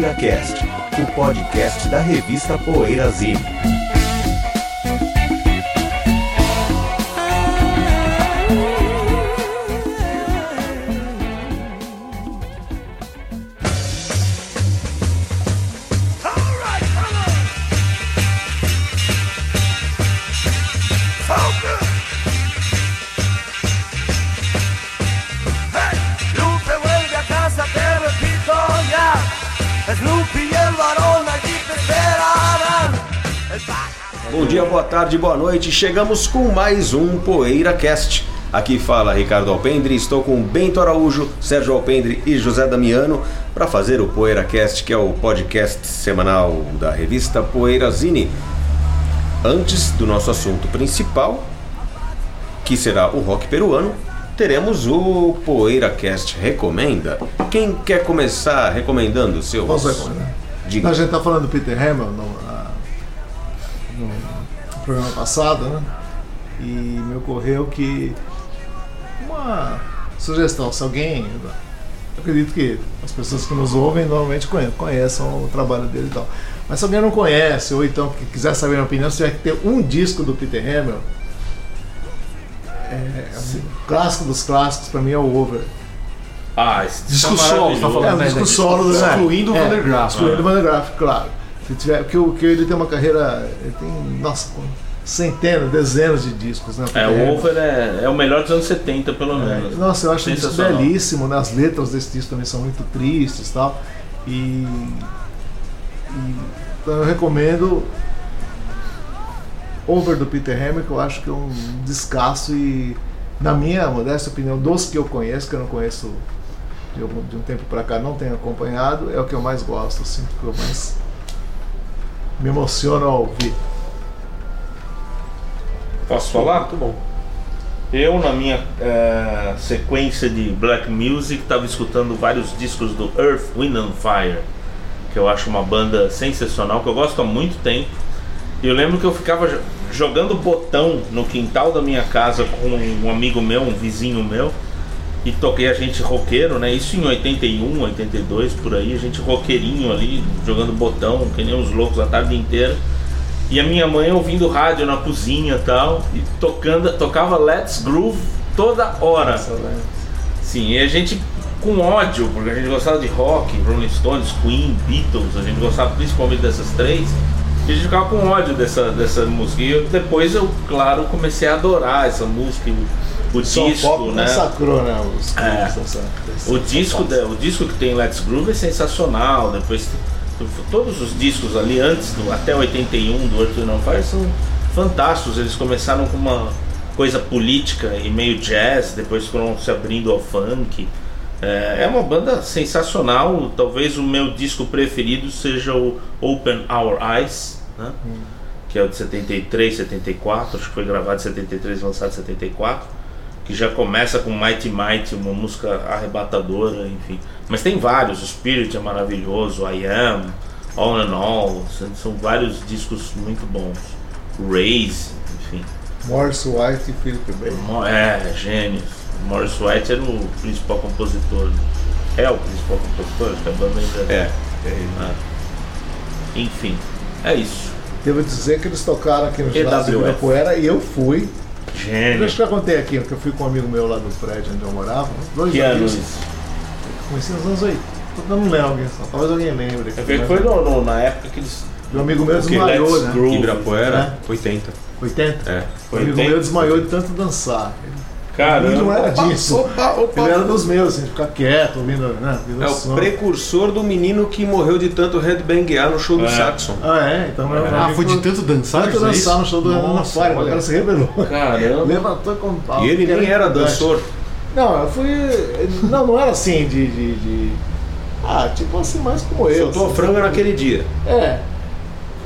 PoeiraCast, o podcast da revista Poeirazine. Lupe tarde, boa noite. Chegamos com mais um PoeiraCast. Aqui fala Ricardo Alpendre, estou com Bento Araújo, Sérgio Alpendre e José Damiano para fazer o PoeiraCast, que é o podcast semanal da revista Poeirazine. Antes do nosso assunto principal, que será o rock peruano, teremos o PoeiraCast Recomenda. Quem quer começar recomendando seus? Posso recomendar? Diga. A gente tá falando do Peter Hamill no, ah, no programa passado, né? E me ocorreu que uma sugestão, se alguém. Eu acredito que as pessoas que nos ouvem normalmente conhe- conheçam o trabalho dele e tal. Mas se alguém não conhece, ou então que quiser saber a minha opinião, se tiver que ter um disco do Peter Hamill, é, um clássico dos clássicos, pra mim é o Over. Ah, esse Disco é solo, tá falando, É, um né, disco solo, né? Excluindo o É, Van der Graaf. Excluindo o Van der Graaf, claro. Se tiver, porque, o- porque ele tem uma carreira. Ele tem, nossa, centenas, dezenas de discos, né? É, o Over é, é o melhor dos anos 70, pelo menos. Nossa, eu acho Sensacional. belíssimo, né? As letras desse disco também são muito tristes e tal. E, e então eu recomendo Over do Peter Hammer, que eu acho que é um descasso e, na minha modesta opinião, dos que eu conheço, que eu não conheço de, um tempo pra cá, não tenho acompanhado, é o que eu mais gosto, assim, que eu mais me emociono ao ouvir. Posso falar? Muito bom. Eu, na minha eh, sequência de black music, estava escutando vários discos do Earth, Wind and Fire, que eu acho uma banda sensacional, que eu gosto há muito tempo. E eu lembro que eu ficava jo- jogando botão no quintal da minha casa com um amigo meu, um vizinho meu, e toquei a gente roqueiro, né? Isso em 81, 82, por aí, a gente roqueirinho ali, jogando botão, que nem uns loucos a tarde inteira. E a minha mãe ouvindo rádio na cozinha e tal, e tocando, tocava Let's Groove toda hora. Sim, e a gente com ódio, porque a gente gostava de rock, Rolling Stones, Queen, Beatles, a gente gostava principalmente dessas três, e a gente ficava com ódio dessa, dessa música. E eu- depois eu, claro, comecei a adorar essa música, o Só disco, pop né? massacrou, né? Os, É. O disco, o disco que tem Let's Groove é sensacional. Depois todos os discos ali antes do até 81 do Wind and Fire são fantásticos. Eles começaram com uma coisa política e meio jazz, depois foram se abrindo ao funk. É, é uma banda sensacional. Talvez o meu disco preferido seja o Open Our Eyes, né? que é o de 73, 74. Acho que foi gravado em 73 e lançado em 74 que já começa com Mighty Mighty, uma música arrebatadora, enfim. Mas tem vários, o Spirit é maravilhoso, I Am, All in All, são, são vários discos muito bons. Raise, enfim. Morris White e Philip. Mo- É, gênios. Morris White era o principal compositor. É o principal compositor, acho que a banda ainda É, Ah. Enfim, é isso. Devo dizer que eles tocaram aqui no ginásio de. Ibirapuera e eu fui. Eu Gênio. acho que eu contei aqui, que eu fui com um amigo meu lá do prédio onde eu morava. Dois Que anos? Conheci nos anos 80. Eu não lembro, alguém só. talvez alguém lembre. Que foi no- no- na época que eles. Meu amigo meu desmaiou, né? Groove. Ibirapuera, 80. 80? É. O amigo 80. meu desmaiou de tanto dançar. Caramba. Ele não era disso. Opa, opa. Ele era dos meus, assim, ficar quieto, ouvindo, né? ouvindo É o som. precursor do menino que morreu de tanto headbanguear no show do É. Saxon. Ah, é? Então meu Ah, foi de tanto dançar? tanto é dançar no show do Fire, o cara se rebelou. Caramba. Levantou com pau. E ele nem era dançor. Não, eu fui. Não, não era assim de. de, de- Ah, tipo assim, mais como eu. Soltou a assim. franga naquele dia. É.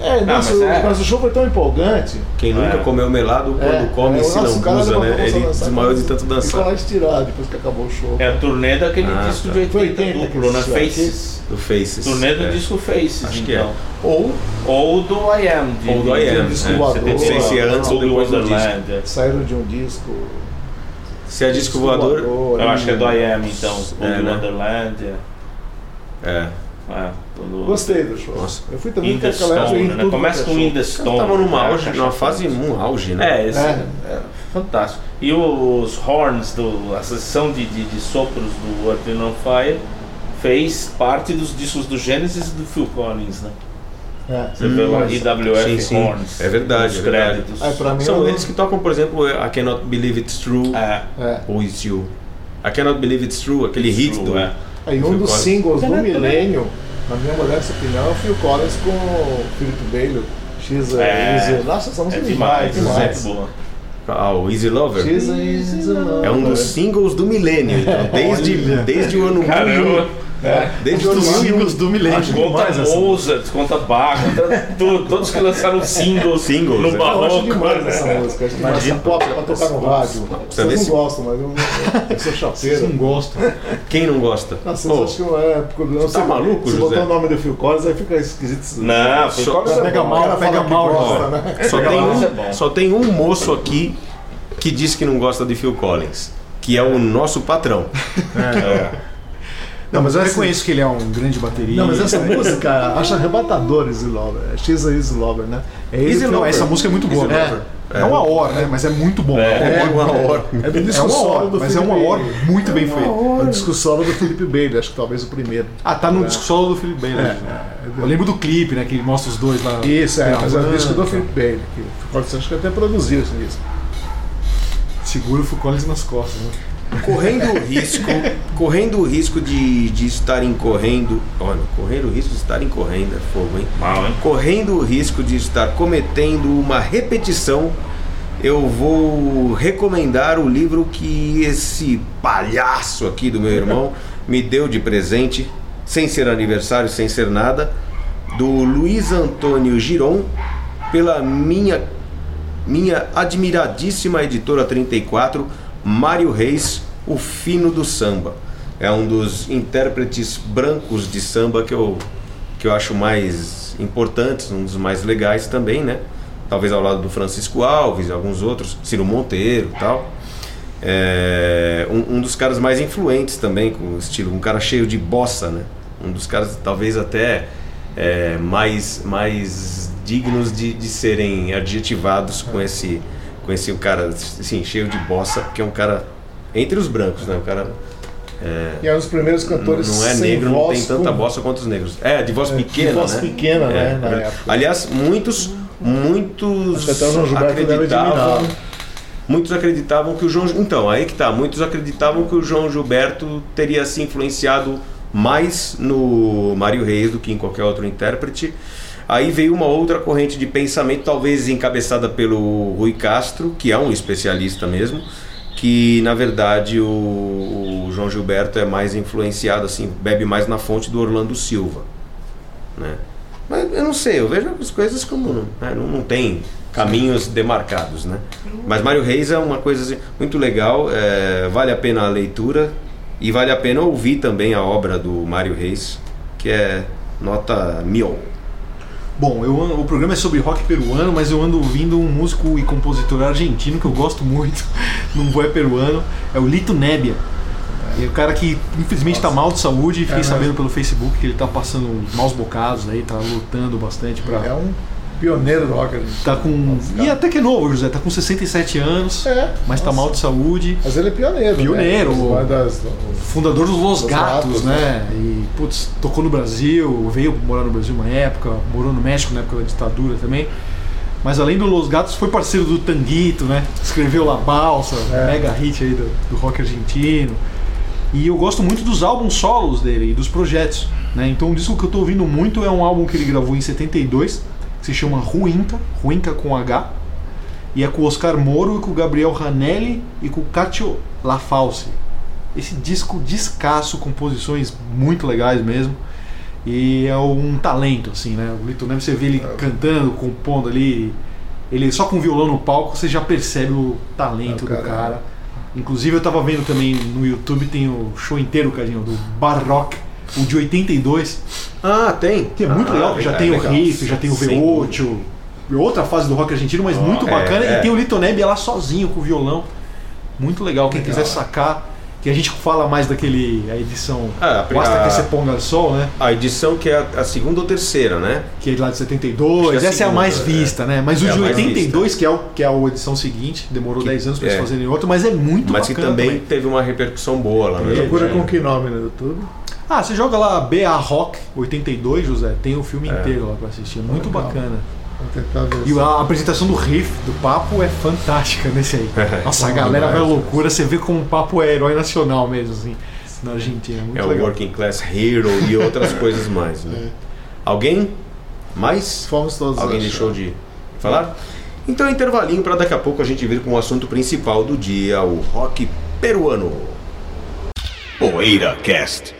É, Não, nossa, mas é- mas o show foi tão empolgante. Quem É. nunca comeu melado quando É, come é, se lambuza, levantou né? Ele desmaiou de tanto Ficou dançar. lá estirado depois que acabou o show. É a turnê daquele Ah, disco tá. de 80, Foi 80 duplo, que aqui? Faces. Do Faces. Turnê do É. disco Faces, Acho que então. é. Ou Ou do I Am. De, Ou do I Am, de- disco é, voador, Não sei se é antes ou depois do Wonderland, é. saíram de um disco. Se é disco voador. Eu acho que é do I Am, então. Ou É, do né? Wonderland. é. É. É, todo- Gostei do show. Nossa. Eu fui também In the naquela época, Stone, em né? tudo Começa é com show. In the Eles Stone. estavam numa, né? auge, numa fase um auge, né? É, esse É. é. fantástico. E os horns, do, a sessão de, de, de sopros do Earth, Wind and Fire fez parte dos discos do Genesis e do Phil Collins, né? É. Você vê lá Hum, IWF sim, sim. Horns. É verdade, é créditos. Pra mim, São eu- eles que tocam, por exemplo, I Cannot Believe It's True É, É. ou It's You. I Cannot Believe It's True, aquele It's hit True, do. é. Aí é, um dos singles do milênio, na minha modesta opinião, é o Phil Collins com o Felipe Bailey. She's a easy... Nossa, essa música é, é demais, demais. demais. É ah, o Easy Lover. Easy Lover. É um dos singles do milênio, então, desde, desde o ano 1. É. Desde o Os ano 1000. singles do milênio. Conta demais essa. Mozart, conta conta tudo, todos que lançaram singles, Singles, no é. Eu barroco. acho demais né? essa música. Acho demais essa pop pra tocar no rádio. Vocês se- não gostam, mas eu, eu sou Vocês chapeiro. não gostam. Quem não gosta? Vocês acham que é. porque eu Não sei, maluco, Se José? botar o nome do Phil Collins, aí fica esquisito. Não, Phil Collins é pega bom. mal, pega mal, gosta, né? Só tem, um, é só tem um moço aqui que diz que não gosta de Phil Collins, que é o nosso patrão. Não, mas eu Esse- reconheço que ele é um grande baterista. Não, mas essa música, acho arrebatador Easy Lover. É X Easy Lover, né? É Easy Não, Lover. essa música é muito boa. Easy né? Lover. É. uma hora, né? Mas é muito bom. É. É uma hora. É do É disco uma solo hora, do mas é Philip uma hora muito bem feita. É o disco solo do Philip Bailey, acho que talvez o primeiro. Ah, tá no disco solo do Philip Bailey. Eu lembro do clipe, né? Que ele mostra os dois lá. Isso, é, mas é o disco do. Philip Bailey. Que o acho que até produziu esse disco. Segura o Collins nas costas, né? Correndo o risco, correndo o risco de, de estarem correndo. Olha, correndo o risco de estarem correndo, é fogo, hein? Mal, hein? Correndo o risco de estar cometendo uma repetição, eu vou recomendar o livro que esse palhaço aqui do meu irmão me deu de presente, sem ser aniversário, sem ser nada, do Luiz Antônio Giron, pela minha minha admiradíssima editora 34, Mário Reis, o fino do samba. É um dos intérpretes brancos de samba que eu, que eu acho mais importantes, um dos mais legais também, né? Talvez ao lado do Francisco Alves e alguns outros, Ciro Monteiro tal. É, um, um dos caras mais influentes também com o estilo, um cara cheio de bossa, né? Um dos caras talvez até é, mais, mais dignos de, de serem adjetivados com esse, com esse cara assim, cheio de bossa, que é um cara entre os brancos, né? Um cara E é um dos primeiros cantores não é negro, não tem tanta com- bossa quanto os negros. É, de voz É, de pequena, voz né? pequena, né, É, na é. Aliás, muitos, muitos acreditavam, admirar. muitos acreditavam que o João, então aí que tá, muitos acreditavam que o João Gilberto teria se influenciado mais no Mário Reis do que em qualquer outro intérprete. Aí veio uma outra corrente de pensamento, talvez encabeçada pelo Rui Castro, que é um especialista mesmo, que na verdade o, o João Gilberto é mais influenciado, assim, bebe mais na fonte do Orlando Silva. Né? Mas eu não sei, eu vejo as coisas como. Né, não, não tem caminhos demarcados, né? Mas Mário Reis é uma coisa assim, muito legal, é, vale a pena a leitura e vale a pena ouvir também a obra do Mário Reis, que é nota mil. Bom, eu ando- o programa é sobre rock peruano, mas eu ando ouvindo um músico e compositor argentino que eu gosto muito, não é peruano, é o Lito Nebbia. E é o cara que infelizmente está mal de saúde, fiquei É, sabendo pelo Facebook que ele tá passando maus bocados aí, tá lutando bastante pra. É um pioneiro do rock. argentino. Tá com. E até que é novo, José, tá com 67 anos, É, mas tá nossa. mal de saúde. Mas ele é pioneiro. Pioneiro. Né? As bandas- Fundador dos Los Gatos, Gatos, né? E, putz, tocou no Brasil, veio morar no Brasil uma época, morou no México na época da ditadura também. Mas além do Los Gatos, foi parceiro do Tanguito, né? Escreveu La Balsa, É. mega hit aí do, do rock argentino. E eu gosto muito dos álbuns solos dele e dos projetos, né? Então o disco que eu tô ouvindo muito é um álbum que ele gravou em 72, que se chama Ruinca, Ruinca com H. E é com o Oscar Moro e com o Gabriel Ranelli e com o Cátio Lafalce. Esse disco descasso, composições muito legais mesmo. E é um talento, assim, né? O Lito Neves, você vê ele cantando, compondo ali. Ele só com violão no palco, você já percebe o talento É, o do cara- cara. Inclusive eu tava vendo também no YouTube, tem o show inteiro, Cadinho, do Barrock, o de 82. Ah, tem. Que é muito Ah, legal, que já é tem legal. o riff, já tem o Sem V8, outra fase do rock argentino, mas muito é, bacana. é. E tem o Lito Nebbia lá sozinho com o violão. Muito legal. Quem Legal, quiser é. sacar, Que a gente fala mais daquele. a edição. Ah, a- Basta a- que você ponga o sol, né? A edição que é a, a segunda ou terceira, né? Que é de lá de 72. Acho que é a Essa é a mais segunda, vista, né? Mas o É de mais 82, que é, o, que é a edição seguinte, demorou Que- 10 anos pra eles é. fazerem outro, mas é muito Mas que bacana também, também. teve uma repercussão boa lá no É, Procura é. com que nome no YouTube? Ah, você joga lá BA Rock 82, José, tem o filme É. inteiro lá pra assistir. É muito Legal. bacana. Vou tentar ver. E a apresentação do riff, do papo, é fantástica nesse aí. Nossa, a galera vai loucura, você vê como o papo é herói nacional mesmo, assim, na Argentina. Muito É o legal. Working Class Hero e outras coisas mais, né? Alguém mais? Fomos todos Alguém deixou de falar? Então, intervalinho para daqui a pouco a gente vir com o assunto principal do dia, o rock peruano. Poeira Cast.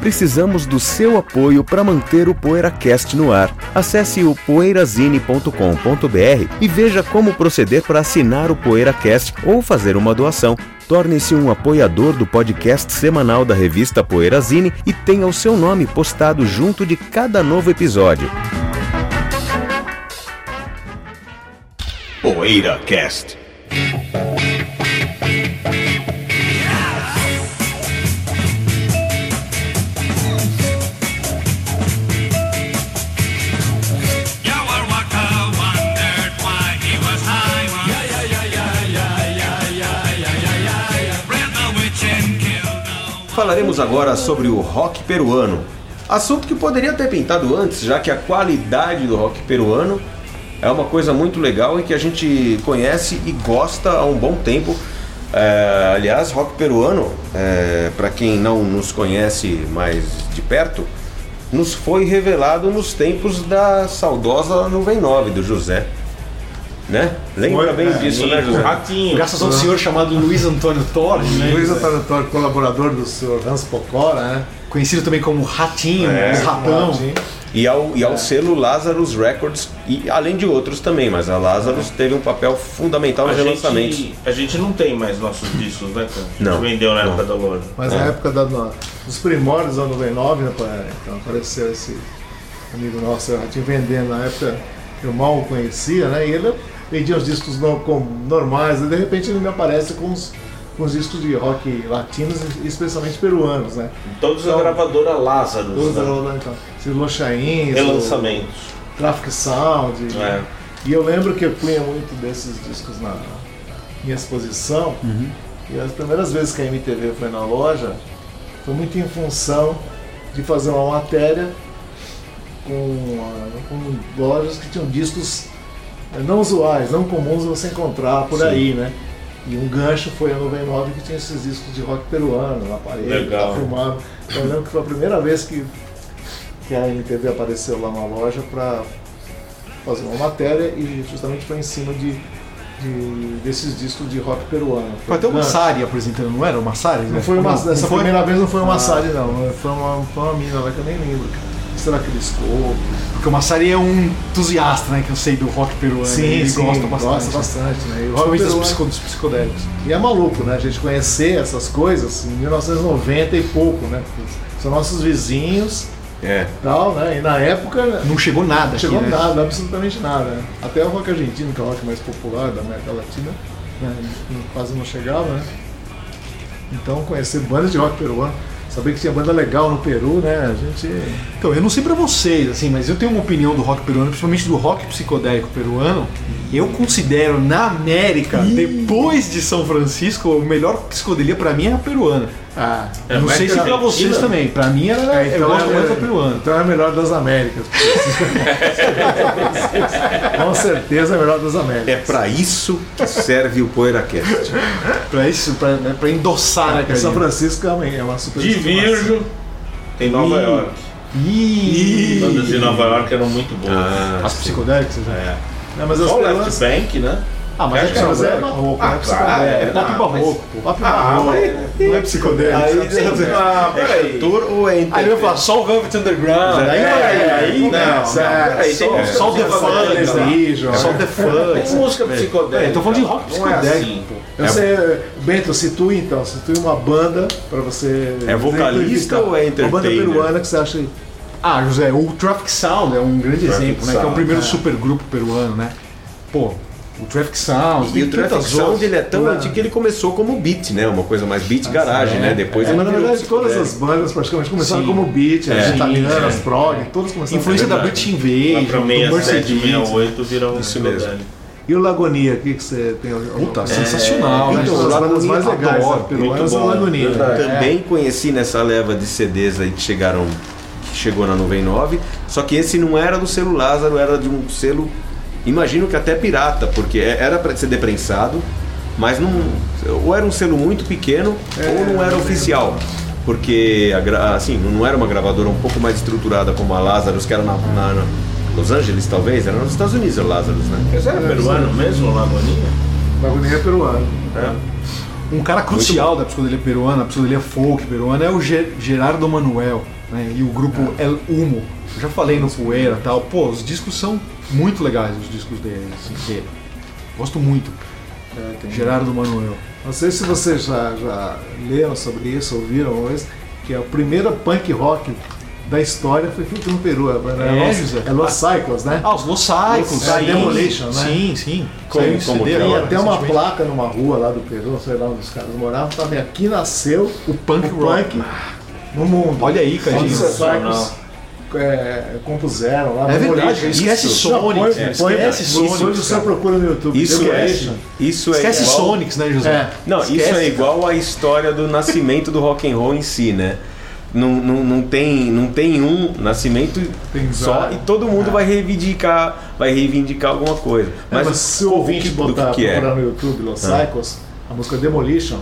Precisamos do seu apoio para manter o PoeiraCast no ar. Acesse o poeirazine.com.br e veja como proceder para assinar o PoeiraCast ou fazer uma doação. Torne-se um apoiador do podcast semanal da revista Poeirazine e tenha o seu nome postado junto de cada novo episódio. Poeira Falaremos agora sobre o rock peruano. Assunto que poderia ter pintado antes, já que a qualidade do rock peruano é uma coisa muito legal e que a gente conhece e gosta há um bom tempo. É, aliás, rock peruano, para quem não nos conhece mais de perto, nos foi revelado nos tempos da saudosa Nuvem 9 do José. Né? Lembra Foi, bem é, disso, né, José? o ratinho. Graças a um senhor chamado Luiz Antônio Torres, né? Luiz Antônio Torres, colaborador do senhor Hans Pocora, né? conhecido também como Ratinho, É. Ratão. E ao, e ao selo Lazarus Records, e além de outros também, mas a Lazarus teve um papel fundamental nos relançamentos. a gente não tem mais nossos discos, né, cara? A gente Não, vendeu na não. época da loja. Mas É. na época da, dos primórdios da 99, né, pai? então apareceu esse amigo nosso, o Ratinho, vendendo. Na época eu mal o conhecia, né? E ele vendia os discos no- com- normais, e de repente ele me aparece com os, com os discos de rock latinos, e especialmente peruanos, né? Todos a Então, gravadora Lazarus. Todos né? da então, Ciro Chains, Relançamentos. Traffic Sound. e- É. E eu lembro que eu punha muito desses discos na minha exposição. E as primeiras vezes que a MTV foi na loja foi muito em função de fazer uma matéria com, com lojas que tinham discos não usuais, não comuns você encontrar por Sim. aí, né? E um gancho foi a 99 que tinha esses discos de rock peruano na parede, Legal. tá filmado. Então, eu lembro que foi a primeira vez que, que a MTV apareceu lá na loja para fazer uma matéria e justamente foi em cima de, de- desses discos de rock peruano. Foi até o. Massari apresentando, não era o Massari? Não foi uma, Não, essa não foi? primeira vez não foi uma Ah. massagem não, foi uma, foi uma mina lá que eu nem lembro. Será que eles escopo? Porque o Massari é um entusiasta, né? Que eu sei do rock peruano. ele gosta bastante. Gosta bastante, né? E o rock Principalmente dos, peruano- psico- dos psicodélicos. E é maluco, né? A gente conhecer essas coisas em 1990 e pouco, né? São nossos vizinhos É. e tal, né? E na época Não chegou nada não chegou aqui, né? nada, absolutamente nada. Né? Até o rock argentino, que é o rock mais popular da América Latina, né? quase não chegava, né? Então conhecer bandas de rock peruano, saber que tinha banda legal no Peru, né? A gente. Então, eu não sei pra vocês, assim, mas eu tenho uma opinião do rock peruano, principalmente do rock psicodélico peruano. Eu considero na América, depois de São Francisco, o melhor psicodelia pra mim é a peruana. Ah, É, não sei se é pra vocês Argentina? também. Pra mim era, É, eu gosto é- da peruana. Então é a melhor das Américas. Com certeza é a melhor das Américas. É pra isso que serve o PoeiraCast. Pra isso, pra, né, pra endossar, né, Porque São cara? Francisco também é uma super Divirjo. Tem Nova Ih. York. Ih, Bandas de Nova York eram muito boas. Ah, As psicodélicas, né? É. Não, mas as Só o Left Bank, né? Ah, mas é é psicodélico. barroco, Ah, não é claro, psicodélico. É pop barroco. pô. Pop Ah, barroco. Não é psicodélico. Aí, ah, peraí. Tour ou é Aí vai falar só o Velvet Underground. Aí, É, aí, aí, não, não. Só o The Funk. Religion. Só o The Funk. Tem música psicodélica. É, tô falando de rock é psicodélico, assim. pô. Eu sei, Bento, situe então, situe uma banda pra você. É vocalista ou é Uma banda peruana que você acha. Ah, José, o Traffic Sound é um grande exemplo, né? Que é o primeiro é. supergrupo peruano, né? Pô, O Traffic Sounds, E o Traffic Sound ele é tão Ah. antigo que ele começou como beat, né? Uma coisa mais beat garagem, é, né? Depois É, mas na verdade todas as psicodélico. bandas praticamente começaram Sim. como beat, as É. italianas, Sim, prog, todas começaram Influência da. British Lá Invasion, do 67, Mercedes. 68 virou um Isso mesmo. E o Lagonia, o que, que você tem? Puta, sensacional, né? Então, o as bandas Lagonia mais legais adoro, né, peruanas muito é o. Lagonia. Verdade. Também conheci nessa leva de CDs aí que chegaram, que chegou na 99, só que esse não era do selo Lázaro, era de um selo, imagino que até pirata, porque é- era para ser deprensado, mas não, ou era um selo muito pequeno ou não era oficial. Porque a gra- assim, não era uma gravadora um pouco mais estruturada como a Lazarus, que era na, na- na Los Angeles talvez, era nos Estados Unidos a Lazarus, né? Mas era peruano mesmo, Lagoninha? Lagonia é peruano. Um cara crucial da psicodelia peruana, a psicodelia folk peruana, é o Ge- Gerardo Manuel, né? E o grupo El Humo. Eu já falei no Poeira e tal. Pô, os discos são muito legais, os discos dele, assim. Gosto muito. Gerardo Manuel. Não sei se vocês já, já leram sobre isso, ouviram, mas que a primeira punk rock da história foi feita no Peru. É, É, Los, é Los Cycles, né? Ah, os Los Cycles. É, sim. Demolition, né? Sim, sim. Saiu em como CD é? Tem até uma placa numa rua lá do Peru, sei lá onde os caras moravam, também aqui nasceu O punk o rock. punk no mundo. Olha aí, Cadinho. os Sensacional. Cycles é, compuseram lá. É verdade, esquece Isso. Sonics, Não, põe- é, põe- esquece isso, Sonics, Hoje você cara. procura no YouTube. Isso é, isso é Esquece igual- Sonics, né, José? É. Não, isso Esquece, é igual a história do nascimento do rock and roll em si, né? Não, não, não, tem, não tem um nascimento Tem só e todo mundo vai reivindicar, vai reivindicar alguma coisa. Mas, Mas, se o ouvinte botar, que é? procurar no YouTube Los Ah. Cycles, a música Demolition,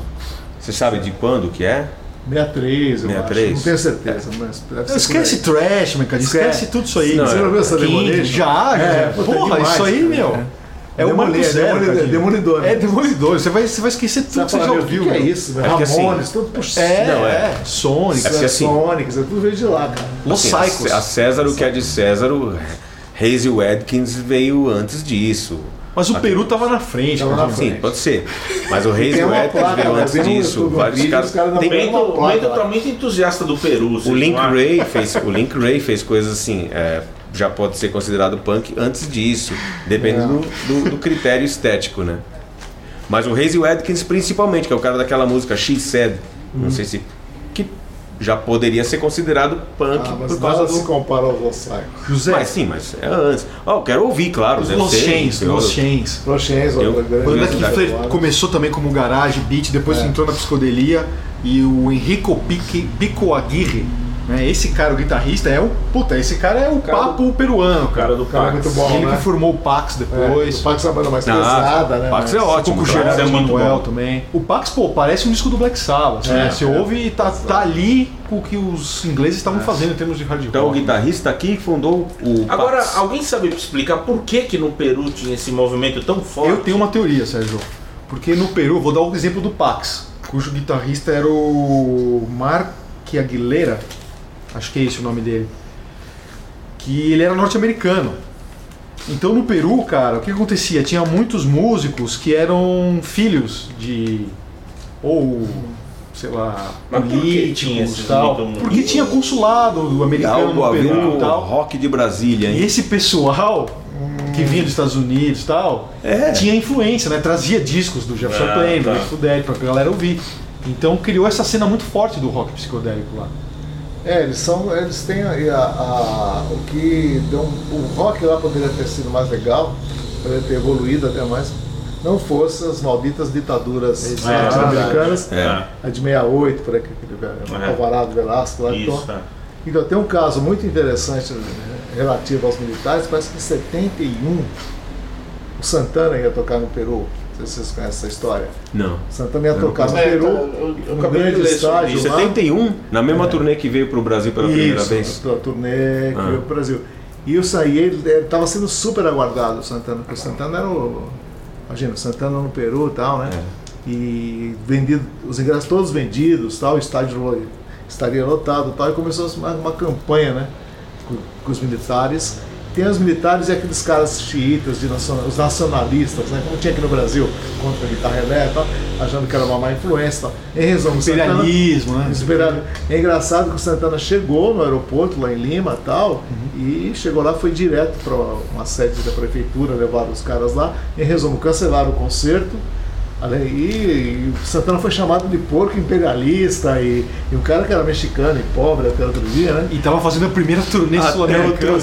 Você sabe de quando que é? 63, eu 63? acho. Não tenho certeza, mas deve ser Esquece trash, meu cara. Esquece Esquece. tudo isso aí. Não, Você é. já viu essa King, Demolition? Já, É, puta, Porra, demais, isso aí, cara. meu. É o Marco é Zero. demoli- Cadinho. demolidor. É demolidor. Você vai, você vai esquecer tudo que Você você já ouviu. O que, é isso? meu? É assim- Ramones, tudo por É, Não, é. é. Sonic. É porque assim- Sonics, é tudo veio de lá, cara. Los Assim, a- Cycles. A César, o que é de César, o Hazel Adkins veio antes disso. Mas o Peru tava na frente. Tava na frente. Sim, pode ser. Mas o Adkins placa, veio né? antes disso. Vários vídeo, caras. os caras não Tem- uma placa lá. tá entusiasta do Peru. O Link? Ray fez, o Link Ray fez coisas assim, é, já pode ser considerado punk antes disso, dependendo do, do- do critério estético, né? Mas o Hazel Adkins principalmente, que é o cara daquela música She Said, não sei se já poderia ser considerado punk Ah, mas por causa nada se do compara aos Los. José, mas sim, mas é antes. Ó, eu quero ouvir, claro, os Los. Chains, eu- Los Chains. Outra grande Banda que Curiosidade. fle- agora. começou também como garage, beat, depois É. entrou na psicodelia. E o Enrico Pique- Pico Aguirre, né? Esse cara, o guitarrista, é o. Puta, esse cara é o cara papo peruano, O cara cara. do Cara, Pax. muito bom, Ele né? que formou o Pax É, depois. o Pax é uma banda mais Ah, pesada, né? Pax mas- é ótimo, com o. Gerardo é muito Manuel bom. também. O Pax, pô, parece um disco do Black Sabbath. É, né? Você é. ouve e tá, tá ali com o que os ingleses estavam fazendo em termos de hard rock. Então o guitarrista aqui fundou o Agora, Pax. alguém sabe explicar por que que no Peru tinha esse movimento tão forte? Eu tenho uma teoria, Sérgio. Porque no Peru, vou dar o exemplo do Pax, cujo guitarrista era o Mark Aguilera, acho que é esse o nome dele, que ele era norte-americano. Então no Peru, cara, o que acontecia? Tinha muitos músicos que eram filhos de ou sei lá, Mas políticos tinha e tal. Porque tinha consulado do americano no Peru e o tal. rock de Brasília, E hein? esse pessoal que vinha dos Estados Unidos e tal, É. tinha influência, né? Trazia discos do Jefferson Ah, do tá. Pra galera ouvir. Então criou essa cena muito forte do rock psicodélico lá. É, eles são. Eles têm a, a- a- o que deu um- o rock lá poderia ter sido mais legal, poderia ter evoluído até mais, não fosse as malditas ditaduras É, norte-americanas, É. a de 68, por aqui, aquele É. Alvarado Velasco lá. Isso, Então, é. então tem um caso muito interessante né, relativo aos militares, parece que em 71 o Santana ia tocar no Peru. Não sei se vocês conhecem essa história. Não. O Santana ia tocar no É, Peru, eu- eu num acabei de grande sobre estádio isso. lá. 71, na mesma É. turnê que veio pro Brasil pela primeira Isso, vez. da turnê que Ah. veio pro Brasil. E o Saí, ele estava sendo super aguardado, o Santana, porque o Santana era o. Imagina, o Santana no Peru e tal, né? É. E vendido, os ingressos todos vendidos, tal, o estádio estaria lotado tal, e começou uma, uma campanha, né? Com, com os militares. Tem os militares e aqueles caras xiitas, de naciona- os nacionalistas, né? Como tinha aqui no Brasil, contra a guitarra elétrica. achando que era uma má influência. e tal. Em resumo, o Santana- Imperialismo, né? Esperado. É engraçado que o Santana chegou no aeroporto lá em Lima e tal, e chegou lá, foi direto para uma sede da prefeitura, levaram os caras lá. Em resumo, cancelaram o concerto. Além- E, e o Santana foi chamado de porco imperialista e, e um cara que era mexicano e pobre até outro dia, né? E tava fazendo a primeira turnê sul-americana.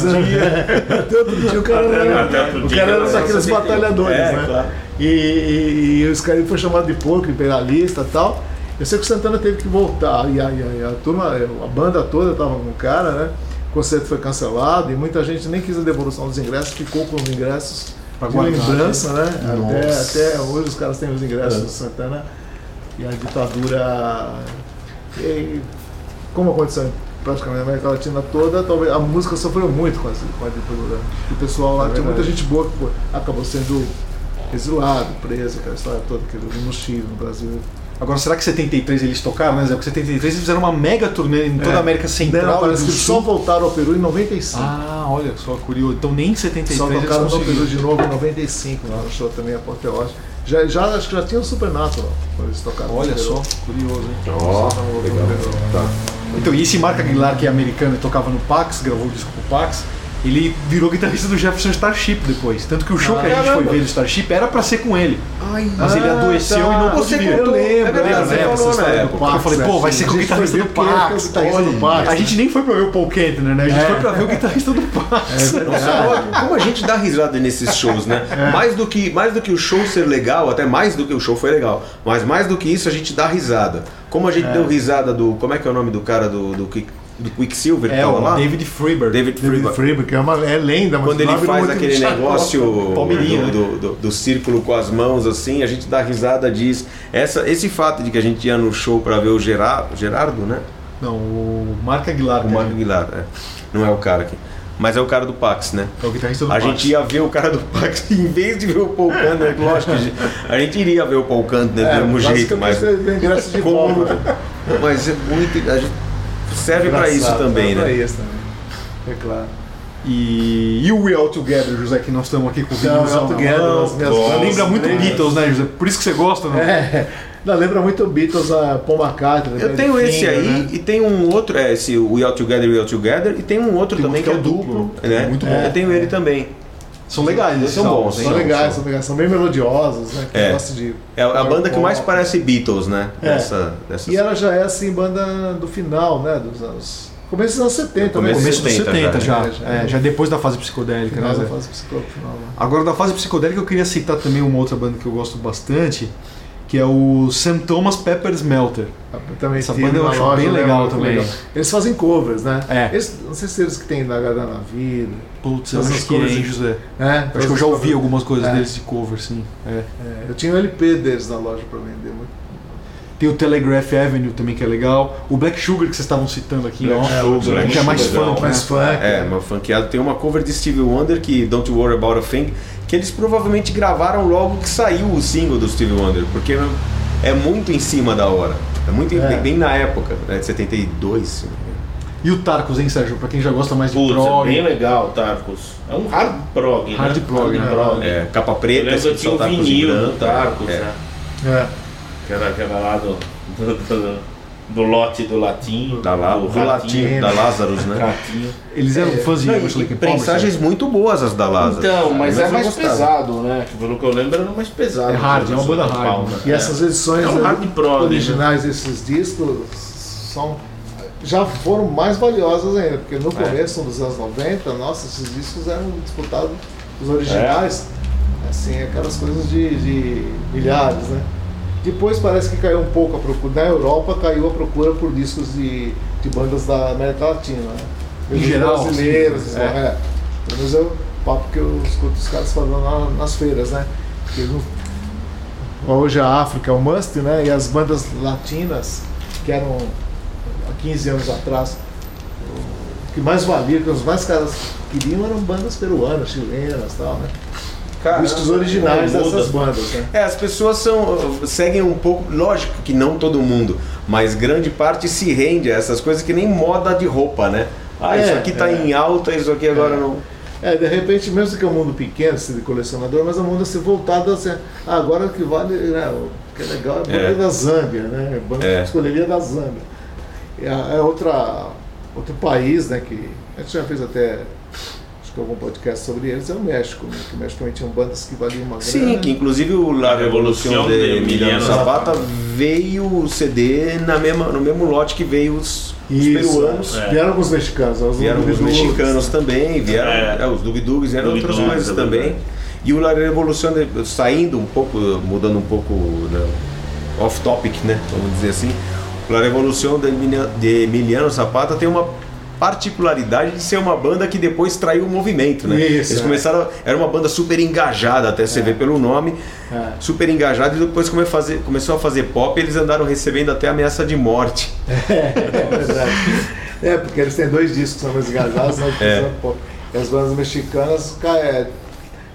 Até outro dia o cara Até- era, até outro o dia, cara era né? daqueles 71. batalhadores, É, né? claro. E, e, e os caras foi chamado de porco, imperialista e tal. Eu sei que o Santana teve que voltar e a, e a- e a turma, a banda toda tava com o cara, né? O concerto foi cancelado e muita gente nem quis a devolução dos ingressos, ficou com os ingressos Pra de lembrança, né? Até, até hoje os caras têm os ingressos do Santana e a ditadura. e como aconteceu praticamente na América Latina toda, talvez a música sofreu muito com, essa, com a ditadura. O pessoal lá tinha muita gente boa que acabou sendo exilado, preso, aquela história toda que no Chile, no Brasil. Agora, será que 73 eles tocaram, né, Zé? Porque 73 eles fizeram uma mega turnê em toda a América Central Não, parece que só voltaram ao Peru em 95. Ah, olha só, curioso. Então nem em 73 só eles tocaram no Peru de novo em 95, no show também apoteótico. Já, já, acho que já tinha o Supernatural quando eles tocaram. Olha só, curioso, hein? Ó, no- legal. Tá. Então, e esse Mark Aguilar, que é americano e tocava no Pax, gravou o disco pro Pax, ele virou guitarrista do Jefferson Starship depois. Tanto que o show que a gente foi Caramba. ver do Starship era pra ser com ele. Ai, Mas ele Ah, adoeceu tá. e não pôde Você vir. contou, Eu lembro, é verdade, lembro, você falou essa do. Pax, Eu falei, pô, vai ser com o guitarrista foi do é Pax. A gente nem foi pra ver o Paul Kentner, né? A gente É. foi pra ver o guitarrista do Pax. Nossa, como a gente dá risada nesses shows, né? Mais, do que, mais do que o show ser legal, até mais do que o show foi legal, mas mais do que isso a gente dá risada. Como a gente deu risada do. Como é que é o nome do cara do, do, do Quicksilver que É, tava o lá? David Freeberg. David. Freeman, que é uma é lenda, mas Quando ele faz aquele negócio do, né? do, do- do círculo com as mãos assim, a gente dá risada disso. Essa, esse fato de que a gente ia no show pra ver o Gerardo, Gerardo né? Não, o Mark Aguilar. O né? Marco Aguilar, é. não é o cara aqui. Mas é o cara do Pax, né? É o guitarrista do A Pax. gente ia ver o cara do Pax em vez de ver o Paul Kantner, lógico que a gente- a iria ver o Paul Kantner É, do mesmo jeito, mas, basicamente é ingresso de como- mas é muito. a gente serve pra isso também, Pra né? isso também. É claro. E, e o We All Together, José, que nós estamos aqui com o Não, vinilzão Together, mão. minhas Lembra bandas, muito lembra. Beatles, né, José? Por isso que você gosta, não? É. Não, lembra muito Beatles, a Paul McCartney. Eu né, tenho esse Finger, aí né? e tem um outro, é esse We All Together, We All Together, e tem um outro Tem também que é que é o duplo, duplo, né? muito bom. Eu tenho ele também. São legais, esses São álbuns, bons, hein? São São, legais, são. são legais, são bem melodiosos, né? Que É. de. É a banda que mais parece Beatles, né? É. Dessa, dessas... E ela já é assim, banda do final, né? Dos anos. Começo dos anos 70, Começo né? Começo dos 70 70 já. já, já. É, já depois da fase psicodélica, né, Final Zé? da fase psicóloga final. né? Agora, da fase psicodélica, eu queria citar também uma outra banda que eu gosto bastante, que é o St. Thomas Pepper's Melter. Também Essa banda eu acho loja, bem né, legal muito também. Eles fazem covers, né? É. Eles, não sei se eles que tem da Gada na vida. Putz, eu Essas acho que é, covers hein, José? É, acho que eu já ouvi algumas coisas É. deles de cover, sim. É. É, eu tinha o LP deles na loja pra vender. muito- Tem o Telegraph Avenue também, que é legal. O Black Sugar que vocês estavam citando aqui, Black ó. Sugar, que é mais legal. funk, Mais né? funk. É, meu funkeado tem uma cover de Stevie Wonder que Don't You Worry About a Thing, que eles provavelmente gravaram logo que saiu o single do Stevie Wonder, porque é muito em cima da hora. É muito É. bem na época, né, de 72. se não me engano. E o Tarcos, hein, Sérgio? Pra quem já gosta mais de Putz, é prog. bem legal, Tarcos. É um hard prog, né? Hard prog, né? prog. É, capa Eu preta, eu tinha o só tacos em vinil do branco. Tarcos, É. né? É. Que era, que era lá do, do, do, do lote do Latim. Da, lá, do Ratinho. latim, da Lazarus, né? Ratinho. Eles eram fãs de Não, prensagens muito boas as da Lazarus. Então, mas é mais gostava. pesado, né? Pelo que eu lembro era mais pesado. É hard, é uma banda hard, Paulo, né? E essas edições É um né, hard prog, originais desses discos são já foram mais valiosas ainda, porque É. no começo dos anos 90, nossa, esses discos eram disputados os originais, É. assim, aquelas coisas de, de milhares, né? Depois parece que caiu um pouco a procura. Na Europa caiu a procura por discos de, de bandas da América Latina, né? Em geral, brasileiras, sim, é. é. é. Pelo menos é o papo que eu escuto os caras falando na- nas feiras, né? Não- Hoje a África é o must, né? E as bandas latinas, que eram há 15 anos atrás, o que mais valia, que os mais caras queriam eram bandas peruanas, chilenas e tal, né? Cara, Discos originais muda. dessas bandas, né? É, as pessoas são seguem um pouco, lógico que não todo mundo, mas grande parte se rende a essas coisas que nem moda de roupa, né? Ah, É, isso aqui tá é. em alta, isso aqui agora não. É, de repente, mesmo que é um mundo pequeno, assim, de colecionador, mas é um mundo assim, voltado assim, ah, agora o que vale, né, o- que é legal, é banda É. da Zâmbia, né? É banda É. escolheria da Zâmbia. É, é outra, outro país, né? Que a gente já fez até que algum podcast sobre eles, é o México, né? Que o México também tinha bandas que valiam uma Sim, grana. que inclusive o La Revolução de de Emiliano Zapata veio o CD na mesma, no mesmo lote que veio os, os peruanos. é. Vieram alguns mexicanos, os Vieram os mexicanos também, vieram É. é, os Duvidugues, vieram outras Duvidugues, coisas é também. E o La Revolução, de- saindo um pouco, mudando um pouco né, off-topic, né? Vamos dizer assim. O La Revolução de Emiliano Zapata tem uma particularidade de ser uma banda que depois traiu o movimento, né? Isso, Eles é. começaram, era uma banda super engajada, até você vê pelo nome, É. super engajada e depois come- fazer- começou a fazer pop e eles andaram recebendo até ameaça de morte. É verdade. É, porque eles têm dois discos são mais engajados, né? É. Pô, E as bandas mexicanas, cara, é,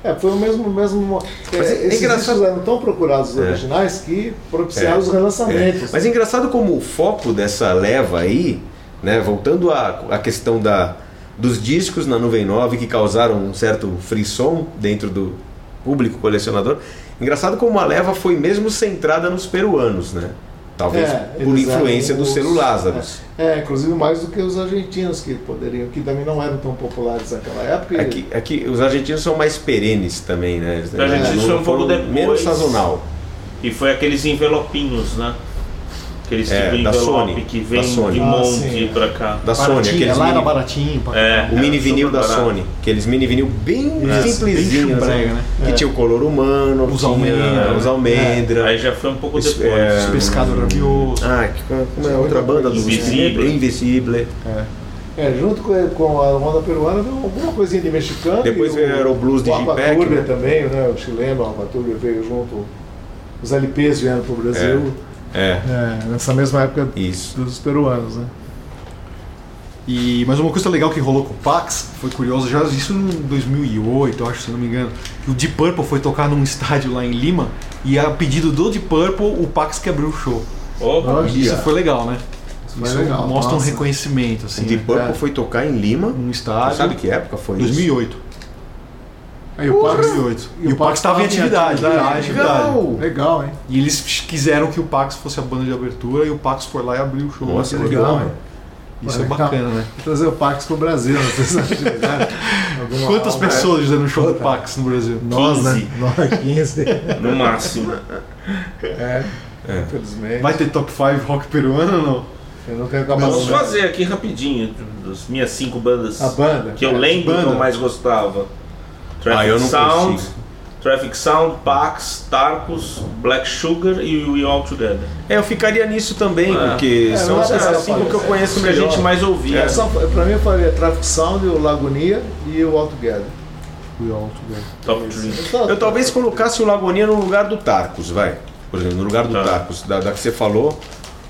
é, foi o mesmo. mesmo é, Mas é esses engraçado- discos eram tão procurados os É. originais que propiciaram É. os relançamentos. Mas é engraçado como o foco dessa leva aí, né, voltando à, à questão da, dos discos na Nuvem 9 que causaram um certo frisson dentro do público colecionador, engraçado como a leva foi mesmo centrada nos peruanos, né? Talvez É, por influência eram do os- selo Lázaros. É, inclusive mais do que os argentinos que poderiam, que também não eram tão populares naquela época. e- É que, é que os argentinos são mais perenes também, né? Os argentinos não foi um pouco foram depois. menos sazonal. E foi aqueles envelopinhos, né? Aqueles É, tipo da Sony, que da vem Sony. de Ah, monte sim. pra cá. Da Sony, aqueles lá era mini, baratinho. pra É. o mini vinil da barato. Sony, aqueles mini vinil bem Isso, simplesinhos, assim, né? que É. tinha o color humano, Os tinha almendra, os né? almendra. Aí já foi um pouco depois. é, Os pescados rabiosos. Ah, que, como é outra banda do Invisível. Invisível. É, junto com, com a onda peruana veio alguma coisinha de mexicano. Depois veio o blues de o Alpatúrbia né? também, né? O chileno, o Alpatúrbia veio junto. Os LPs vieram pro Brasil. É, É, nessa mesma época isso. dos peruanos, né? E, mas uma coisa legal que rolou com o Pax, foi curioso, já isso em 2008, eu acho, se não me engano, que o Deep Purple foi tocar num estádio lá em Lima e a pedido do Deep Purple, o Pax que abriu o show. Opa. E isso foi legal, né? Foi isso legal, mostra um nossa. reconhecimento, O assim, Deep né? Purple foi tocar em Lima. num Você estádio. sabe que época foi isso? 2008. Aí o Pax, 2008. E E, o Pax estava em atividade, né? Em atividade. Legal! legal, hein? E eles quiseram que o Pax fosse a banda de abertura e o Pax foi lá e abriu o show. Nossa, Isso que é legal, hein? Isso é Legal. bacana, né? Trazer o Pax pro Brasil, não sei se é atividade. Alguma Quantas aula. pessoas já no show do. Pax no Brasil? Nós, né? 15. Nós, 15. no máximo. É, É. infelizmente. Vai ter top 5 rock peruano ou não? Eu não tenho acabado Vamos fazer aqui rapidinho das minhas cinco bandas A banda? que eu É, lembro que eu mais gostava. Traffic Ah, eu não Sound, consigo. Traffic Sound, Pax, Tarcos, Black Sugar e We All Together. É, eu ficaria nisso também, É. porque É, são não as dá pra as cinco que eu é. conheço que a melhor. gente mais ouvia. É, só, pra mim eu faria Traffic Sound, o Lagonia e o All Together. We all together. Top 3. Eu talvez colocasse o Lagonia no lugar do Tarcos, vai. Por exemplo, no lugar do Tá. Tarcos, da, da que você falou.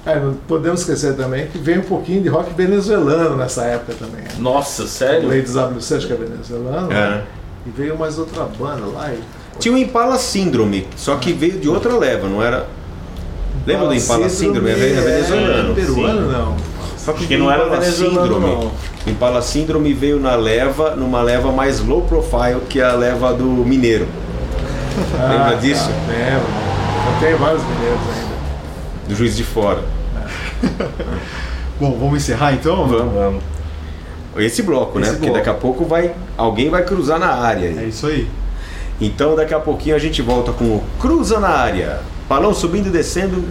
É, não podemos esquecer também que veio um pouquinho de rock venezuelano nessa época também. né? Nossa, O sério? Ladies WC, acho que é venezuelano. É. né? E veio mais outra banda lá. E... Tinha o Impala Síndrome, só que veio de outra leva, não era. Lembra do Impala Síndrome? É venezuelano. É, peruano não. Só Acho que não era Impala venezuelano, Síndrome. não. O Impala Síndrome veio na leva, numa leva mais low profile que a leva do Mineiro. Lembra disso? Tá, lembro. Eu tenho vários mineiros ainda. Do Juiz de Fora. Bom, vamos encerrar então? Vamos. Vamos. Esse bloco, né? Esse Porque bloco. daqui a pouco vai, alguém vai cruzar na área. aí. É isso aí. Então daqui a pouquinho a gente volta com o Cruza na área. Balão subindo e descendo.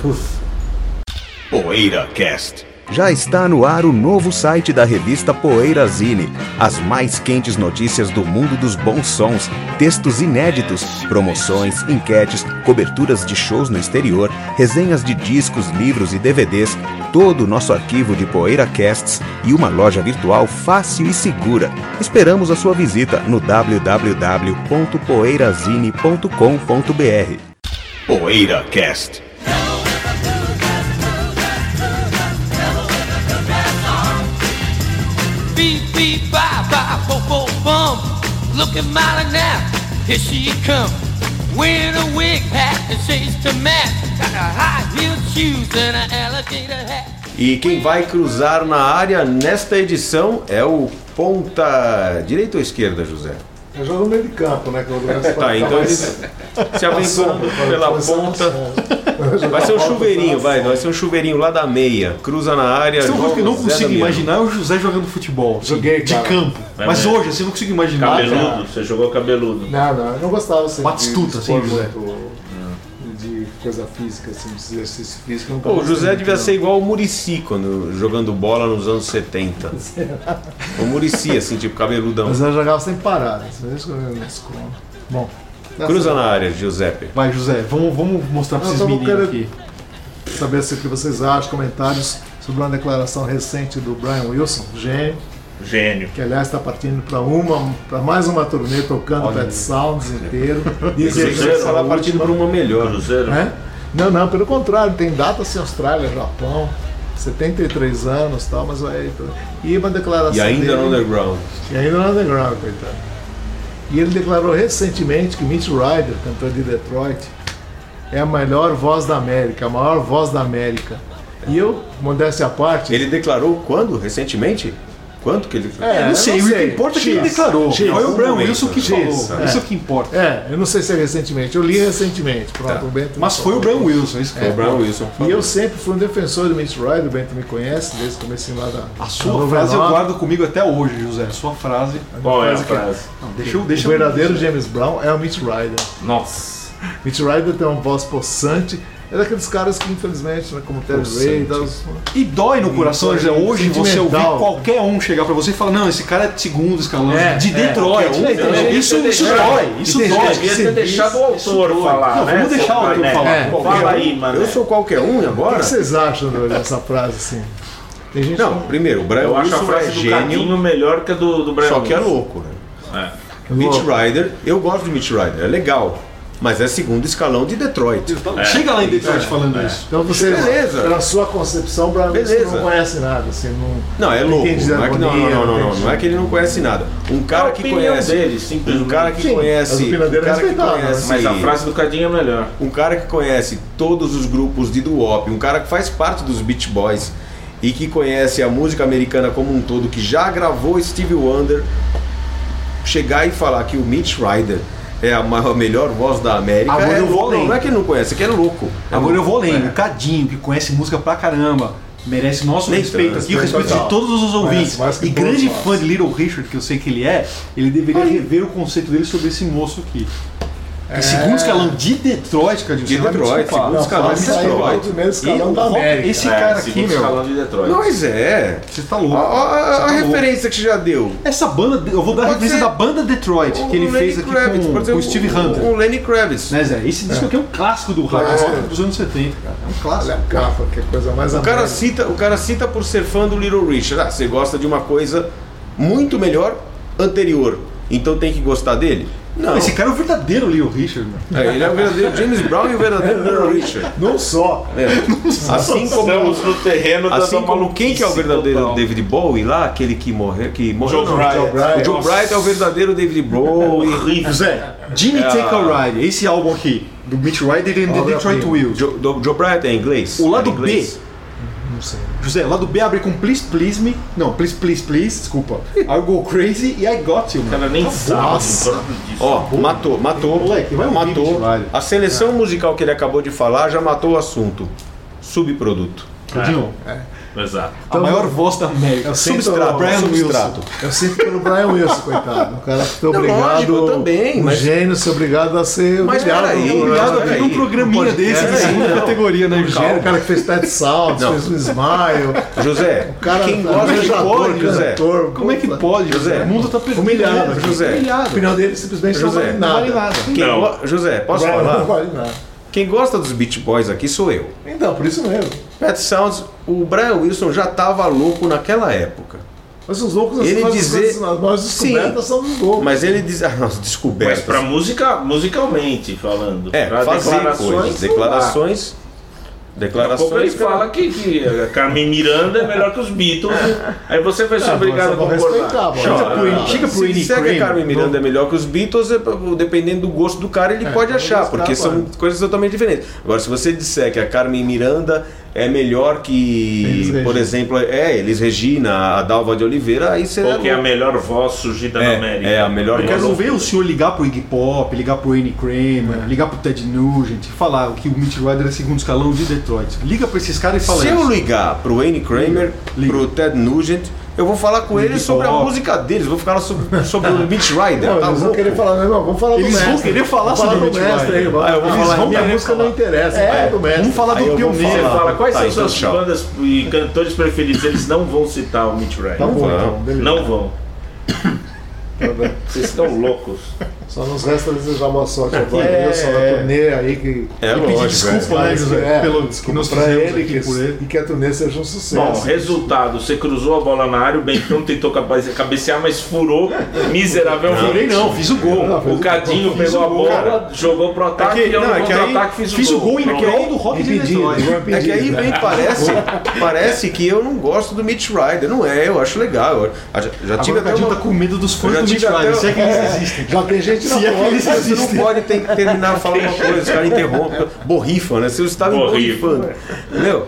Poeira Cast. Já está no ar o novo site da revista Poeira Zine. As mais quentes notícias do mundo dos bons sons, textos inéditos, promoções, enquetes, coberturas de shows no exterior, resenhas de discos, livros e DVDs, todo o nosso arquivo de Poeira Casts e uma loja virtual fácil e segura. Esperamos a sua visita no www.poeirazine.com.br. Poeira Cast. Beep, beep, bye, bye, bo, bo, bum. Looking mighty now, here she come. Wearing a wig hat and shades to match. Got a high heel shoes and an alligator hat. E quem vai cruzar na área nesta edição é o ponta direita ou esquerda, José? Eu jogo no meio de campo, né? Que é o Tá, então eles mais- se aventurando pela ponta. Vai ser um chuveirinho, vai, vai ser um chuveirinho lá da meia. Cruza na área. Isso é uma coisa que eu não consigo imaginar é o José jogando futebol. Joguei, de cara. campo. Mas mesmo. hoje, assim, eu não consigo imaginar. Cabeludo, você jogou cabeludo. Não, não, eu não gostava assim, Batistuta, assim, José. muito coisa física, assim, de exercício físico. Pô, o José devia não. ser igual o Murici quando jogando bola nos anos 70. O Murici, assim, tipo cabeludão. Mas eu jogava sem parar, né? Bom. Cruza na área, Giuseppe. Vai, José, vamos, vamos mostrar pra Não, esses meninos querer- aqui. Saber se o que vocês acham, comentários sobre uma declaração recente do Brian Wilson, gênio, Gênio. que aliás está partindo para uma, para mais uma turnê tocando Olha Pet aí. Sounds inteiro. Dizem vai falar partindo para uma melhor. Cruzeiro. É? Não, não, pelo contrário, tem datas em Austrália, Japão, 73 anos e tal, mas vai. E uma declaração. E ainda dele, no underground. E ainda no underground, coitado. E ele declarou recentemente que Mitch Ryder, cantor de Detroit, é a melhor voz da América, a maior voz da América. E eu, modéstia à parte. Ele declarou quando? Recentemente? Quanto que ele É, Eu não sei, eu não o que sei. importa é que ele declarou. X. Foi o Brian. Wilson que X. falou. É. Isso é o que importa. É, eu não sei se é recentemente, eu li recentemente. Pronto, o Bento. Mas foi o Brian Wilson, isso que Foi o é. Brian Wilson. que E falou. eu sempre fui um defensor do Mitch Ryder, o Bento me conhece, desde o começo lá da. A sua 99. frase eu guardo comigo até hoje, José. A sua frase. Qual é a frase? Não, deixa eu. O Deixa eu- verdadeiro James Brown é o Mitch Ryder. Nossa. Mitch Ryder tem uma voz possante. É daqueles caras que, infelizmente, né, como Terry Ray, tal, E dói no coração, José. Hoje você ouvir qualquer um chegar pra você e falar: Não, esse cara é de segundo escalão, É, de é, Detroit. Então, né? isso, isso dói, isso dói. Devia ter deixado o autor falar, Não, né? vamos deixar o autor falar. É. Fala aí, mano. Eu sou qualquer um O que agora? que vocês acham dessa frase assim? Tem gente Não, primeiro, o Brian Eu acho a Wilson frase é do gênio, Cadinho melhor que a do, do Brian só que é louco, né? É. Mitch Louco. Ryder, eu gosto do Mitch Ryder, é legal. Mas é segundo escalão de Detroit. Chega lá em Detroit falando isso. Então você, Beleza. pela sua concepção, o Brian Wilson Beleza. não conhece nada, assim, não. Não, é louco. Não é, que, não, não, harmonia, não, não, não, não é que ele não conhece nada. Um É cara a que conhece. dele, simplesmente. Um cara que Sim, conhece. Um cara que conhece. Mas a frase do Cadinho é melhor. Um cara que conhece todos os grupos de doo-wop, um cara que faz parte dos Beach Boys e que conhece a música americana como um todo, que já gravou Stevie Wonder, chegar e falar que o Mitch Ryder é a maior- a melhor voz da América, Agora é eu vou louco. além. não é que ele não conhece, é que é louco. É Agora eu louco. vou além. É. O Cadinho, que conhece música pra caramba, merece nosso Nem respeito aqui, o respeito respeito de total. todos os ouvintes. E grande fã de Little Richard, que eu sei que ele é, ele deveria rever o conceito dele sobre esse moço aqui. É. Segundo escalão de Detroit, Cadinho. De me Detroit, desculpar. segundo escalão de Detroit. o primeiro escalão da o América. esse é, cara aqui, segundo meu. escalão de Detroit. Mas é. Você tá louco. A, a- Você a tá louco. referência que você já deu. Essa banda, eu vou dar a Pode referência ser. da banda Detroit, que ele O fez Lenny aqui Kravitz, com, com o Steve Hunter. O Lenny Kravitz. Né, Zé? Esse disco aqui é um clássico do rock É. dos anos 70, cara. É um clássico. Olha a capa, que é coisa mais O cara, cita, o cara cita por ser fã do Little Richard. Ah, você gosta de uma coisa muito melhor anterior. Então tem que gostar dele? Não. Esse cara é o verdadeiro Leo Richard. É, ele é o verdadeiro James Brown e o verdadeiro Little Richard. Não só. É. Assim como, Estamos no terreno da assim como quem que é o verdadeiro total. David Bowie lá, aquele que morreu, que morreu. Joe não, Bryant. O Joe Bryant é o verdadeiro David Bowie. José, Jimmy É. Take a Ride, esse álbum aqui, do Mitch Ryder e The. Detroit Wheels. Joe, Joe Bryant é inglês? O lado É inglês? B. Não sei. José, lado B abre com Please Please Me. Não, Please Please Please, desculpa. I'll Go Crazy e I Got You, cara nem sabe. Ó, matou, matou. Moleque, vai matou. A seleção musical que ele acabou de falar já matou o assunto. Subproduto. Cadinho, Exato. a maior voz da América. Eu sinto- Substrato, Brian substrato. Wilson. Eu sinto pelo Brian Wilson, coitado. O cara que foi obrigado. lógico, eu também, um mas- gênio ser obrigado a ser Mas humilhado. peraí, Obrigado a vir num programinha desse de segunda não. categoria, né, Um gênio, o cara que fez Ted Não. fez um Smile. José, O cara quem gosta de pode, José. cantor. Como é que pode, José? O mundo tá perdido. humilhado? José. A Humilhado. opinião dele simplesmente José, não vale Não nada. vale nada. Quem Não. José, posso falar? Não vale nada. Quem gosta dos Beach Boys aqui sou eu. Então, por isso mesmo. Pet Sounds, o Brian Wilson já tava louco naquela época. Mas os loucos, Ele as coisas- dizer- as nossas descobertas são dos loucos. Mas ele diz. Ah, nossa, Mas descobertas. pra música, musicalmente falando. É, pra fazer declarações, coisas. dá. Declarações. A pouco ele fala que, que a Carmen Miranda é melhor que os Beatles. Aí você vai ser Ah, obrigado a concordar. Chega pro chega Se disser que a Carmen Miranda é melhor que os Beatles, é, dependendo do gosto do cara, ele pode vamos achar, porque são coisas totalmente diferentes. Agora, se você disser que a Carmen Miranda é melhor que, por exemplo, é, Elis Regina, a Dalva de Oliveira, aí você Qual que é a melhor voz surgida É, na América? é a melhor Eu voz. quero ver o senhor ligar pro Iggy Pop, ligar pro Annie Kramer, ligar pro Ted Nugent e falar que o Mitch Ryder é segundo escalão de Detroit. Liga pra esses caras e fala Se eu isso. ligar pro Wayne Kramer, Liga. pro Ted Nugent, eu vou falar com eles sobre a música deles, vou ficar sobre, sobre o Mitch Ryder. Não, tá eles vão querer falar, não, irmão, vamos falar do Eles mestre. vão querer falar sobre o mestre Ryder. aí. Ah, eu vou Eles falar, vão minha música falar. não interessa, É, fala do mestre. vamos falar Aí do eu vou pioneiro. Fala quais Tá, são então suas tchau. bandas e cantores preferidos, eles não vão citar o Mitch Ryder. Tá bom, Não. então, beleza. Não vão. Vocês estão loucos. Só nos resta desejar boa sorte agora, É, Wilson, na é. turnê aí que. É E pedir lógico, desculpa, é. né, José, é, pelo desculpa pra ele, aqui que, por ele. e que a turnê seja um sucesso. Bom, resultado, você cruzou a bola na área, o Bentão tentou cabe- cabecear, mas furou miseravelmente. Furei não, fiz o gol. Não, fez O Cadinho Fiz pegou o a gol, bola, cara. jogou pro ataque É que- e eu não, no é que aí contra-ataque fiz, Fiz o gol em Pronto. prol do Rock de Detroit. igual É que aí bem né? parece, parece que eu não gosto do Mitch Ryder. Não é, eu acho legal. Eu já, já tive Agora o até Cadinho uma... tá com medo dos fãs do Se é que eles existem. Já tem gente Se é que eles Você não existem. pode ter que terminar falando uma coisa, os caras interrompem, borrifam, né? Você estava Borrifa. borrifando. Entendeu?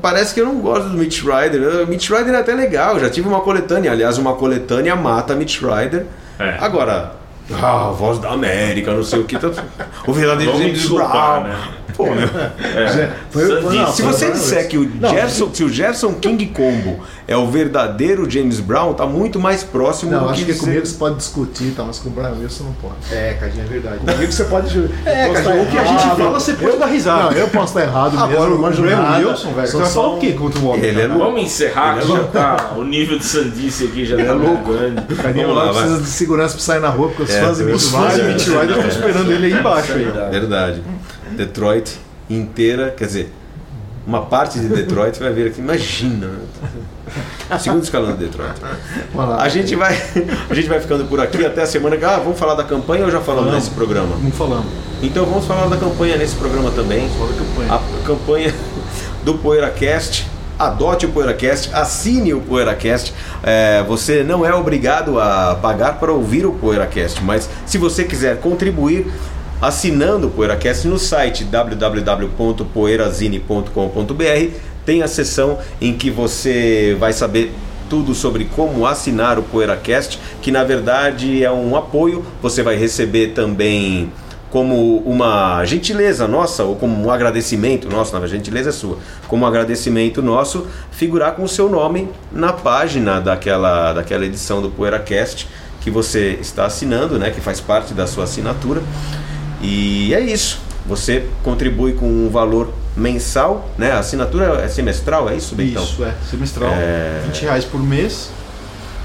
Parece que eu não gosto do Mitch Ryder. O Mitch Ryder é até legal, já tive uma coletânea. Aliás, uma coletânea mata Mitch Ryder. É. Agora, ah, voz da América, não sei o que. tá- O verdadeiro James Brown. né? Pô, meu. É. Foi- foi- não, Se você disser que o Não, Gerson, se o Gerson King Combo é o verdadeiro James Brown, tá muito mais próximo Não, do acho que que dizer- comigo você pode discutir, tá? Mas com o Brian Wilson não pode. É, Cadinho, é verdade. Comigo você pode. É, Cadinho, o que a gente fala, você pode dar risada. Não, eu posso estar errado mesmo. Agora o Brian Wilson, velho, você sou vai só falar o quê contra o homem? Ele é. Vamos encerrar, que já tá. O nível de sandice aqui já é louco. grande. Cadinho Vamos lá, precisa de segurança pra sair na rua, porque os É, fãs de Mitch Ryder- estão esperando ele aí embaixo. aí. Verdade. Detroit inteira, quer dizer, uma parte de Detroit vai vir aqui. Imagina. Segundo escalão de Detroit. Vamos. A gente vai, a gente vai ficando por aqui até a semana. que- Ah, vamos falar da campanha ou já falamos Vamos. nesse programa? Não falamos. Então vamos falar da campanha nesse programa também. Fala da campanha. A campanha do PoeiraCast. Adote o PoeiraCast, assine o PoeiraCast. É, você não é obrigado a pagar para ouvir o PoeiraCast, mas se você quiser contribuir assinando o PoeiraCast no site www.poeirazine.com.br, tem a seção em que você vai saber tudo sobre como assinar o PoeiraCast, que na verdade é um apoio. Você vai receber também como uma gentileza nossa, ou como um agradecimento nosso, na gentileza é sua, como um agradecimento nosso, figurar com o seu nome na página daquela, daquela edição do PoeiraCast que você está assinando, né, que faz parte da sua assinatura. E é isso. Você contribui com um valor mensal, né? A assinatura é semestral, é isso, Bentão? Isso, é. Semestral. É. 20 reais por mês,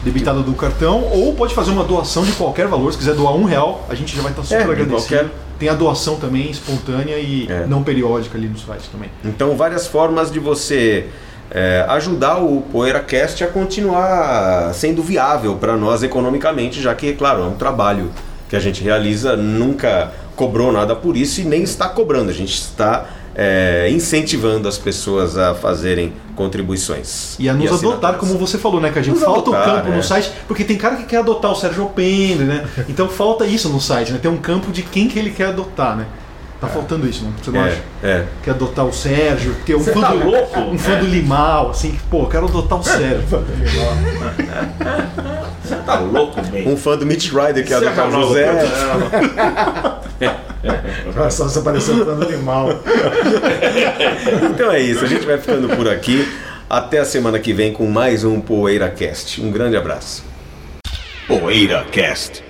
debitado do cartão, ou pode fazer uma doação de qualquer valor. Se quiser doar um real, a gente já vai estar super É, de agradecido. qualquer. Tem a doação também espontânea e É. não periódica ali no site também. Então, várias formas de você é, ajudar o PoeiraCast a continuar sendo viável para nós economicamente, já que, claro, é um trabalho que a gente realiza, nunca cobrou nada por isso e nem está cobrando, a gente está é, incentivando as pessoas a fazerem contribuições. E a nos adotar, assinaturas. como você falou, né, que a gente Nos falta adotar, o campo é. no site, porque tem cara que quer adotar o Sérgio Alpendre, né? Então falta isso no site, né? Tem um campo de quem que ele quer adotar, né? Tá faltando isso, não? Você não acha? É, é. Quer adotar o Sérgio, porque um Você fã tá do louco? um fã É. do Limal, assim, que, pô, eu quero adotar o Sérgio. Tá louco, bem. Um fã do Mitch Ryder que é Encerra adotar o logo José. só você apareceu falando animal. Então é isso, a gente vai ficando por aqui. Até a semana que vem com mais um PoeiraCast. Um grande abraço. PoeiraCast.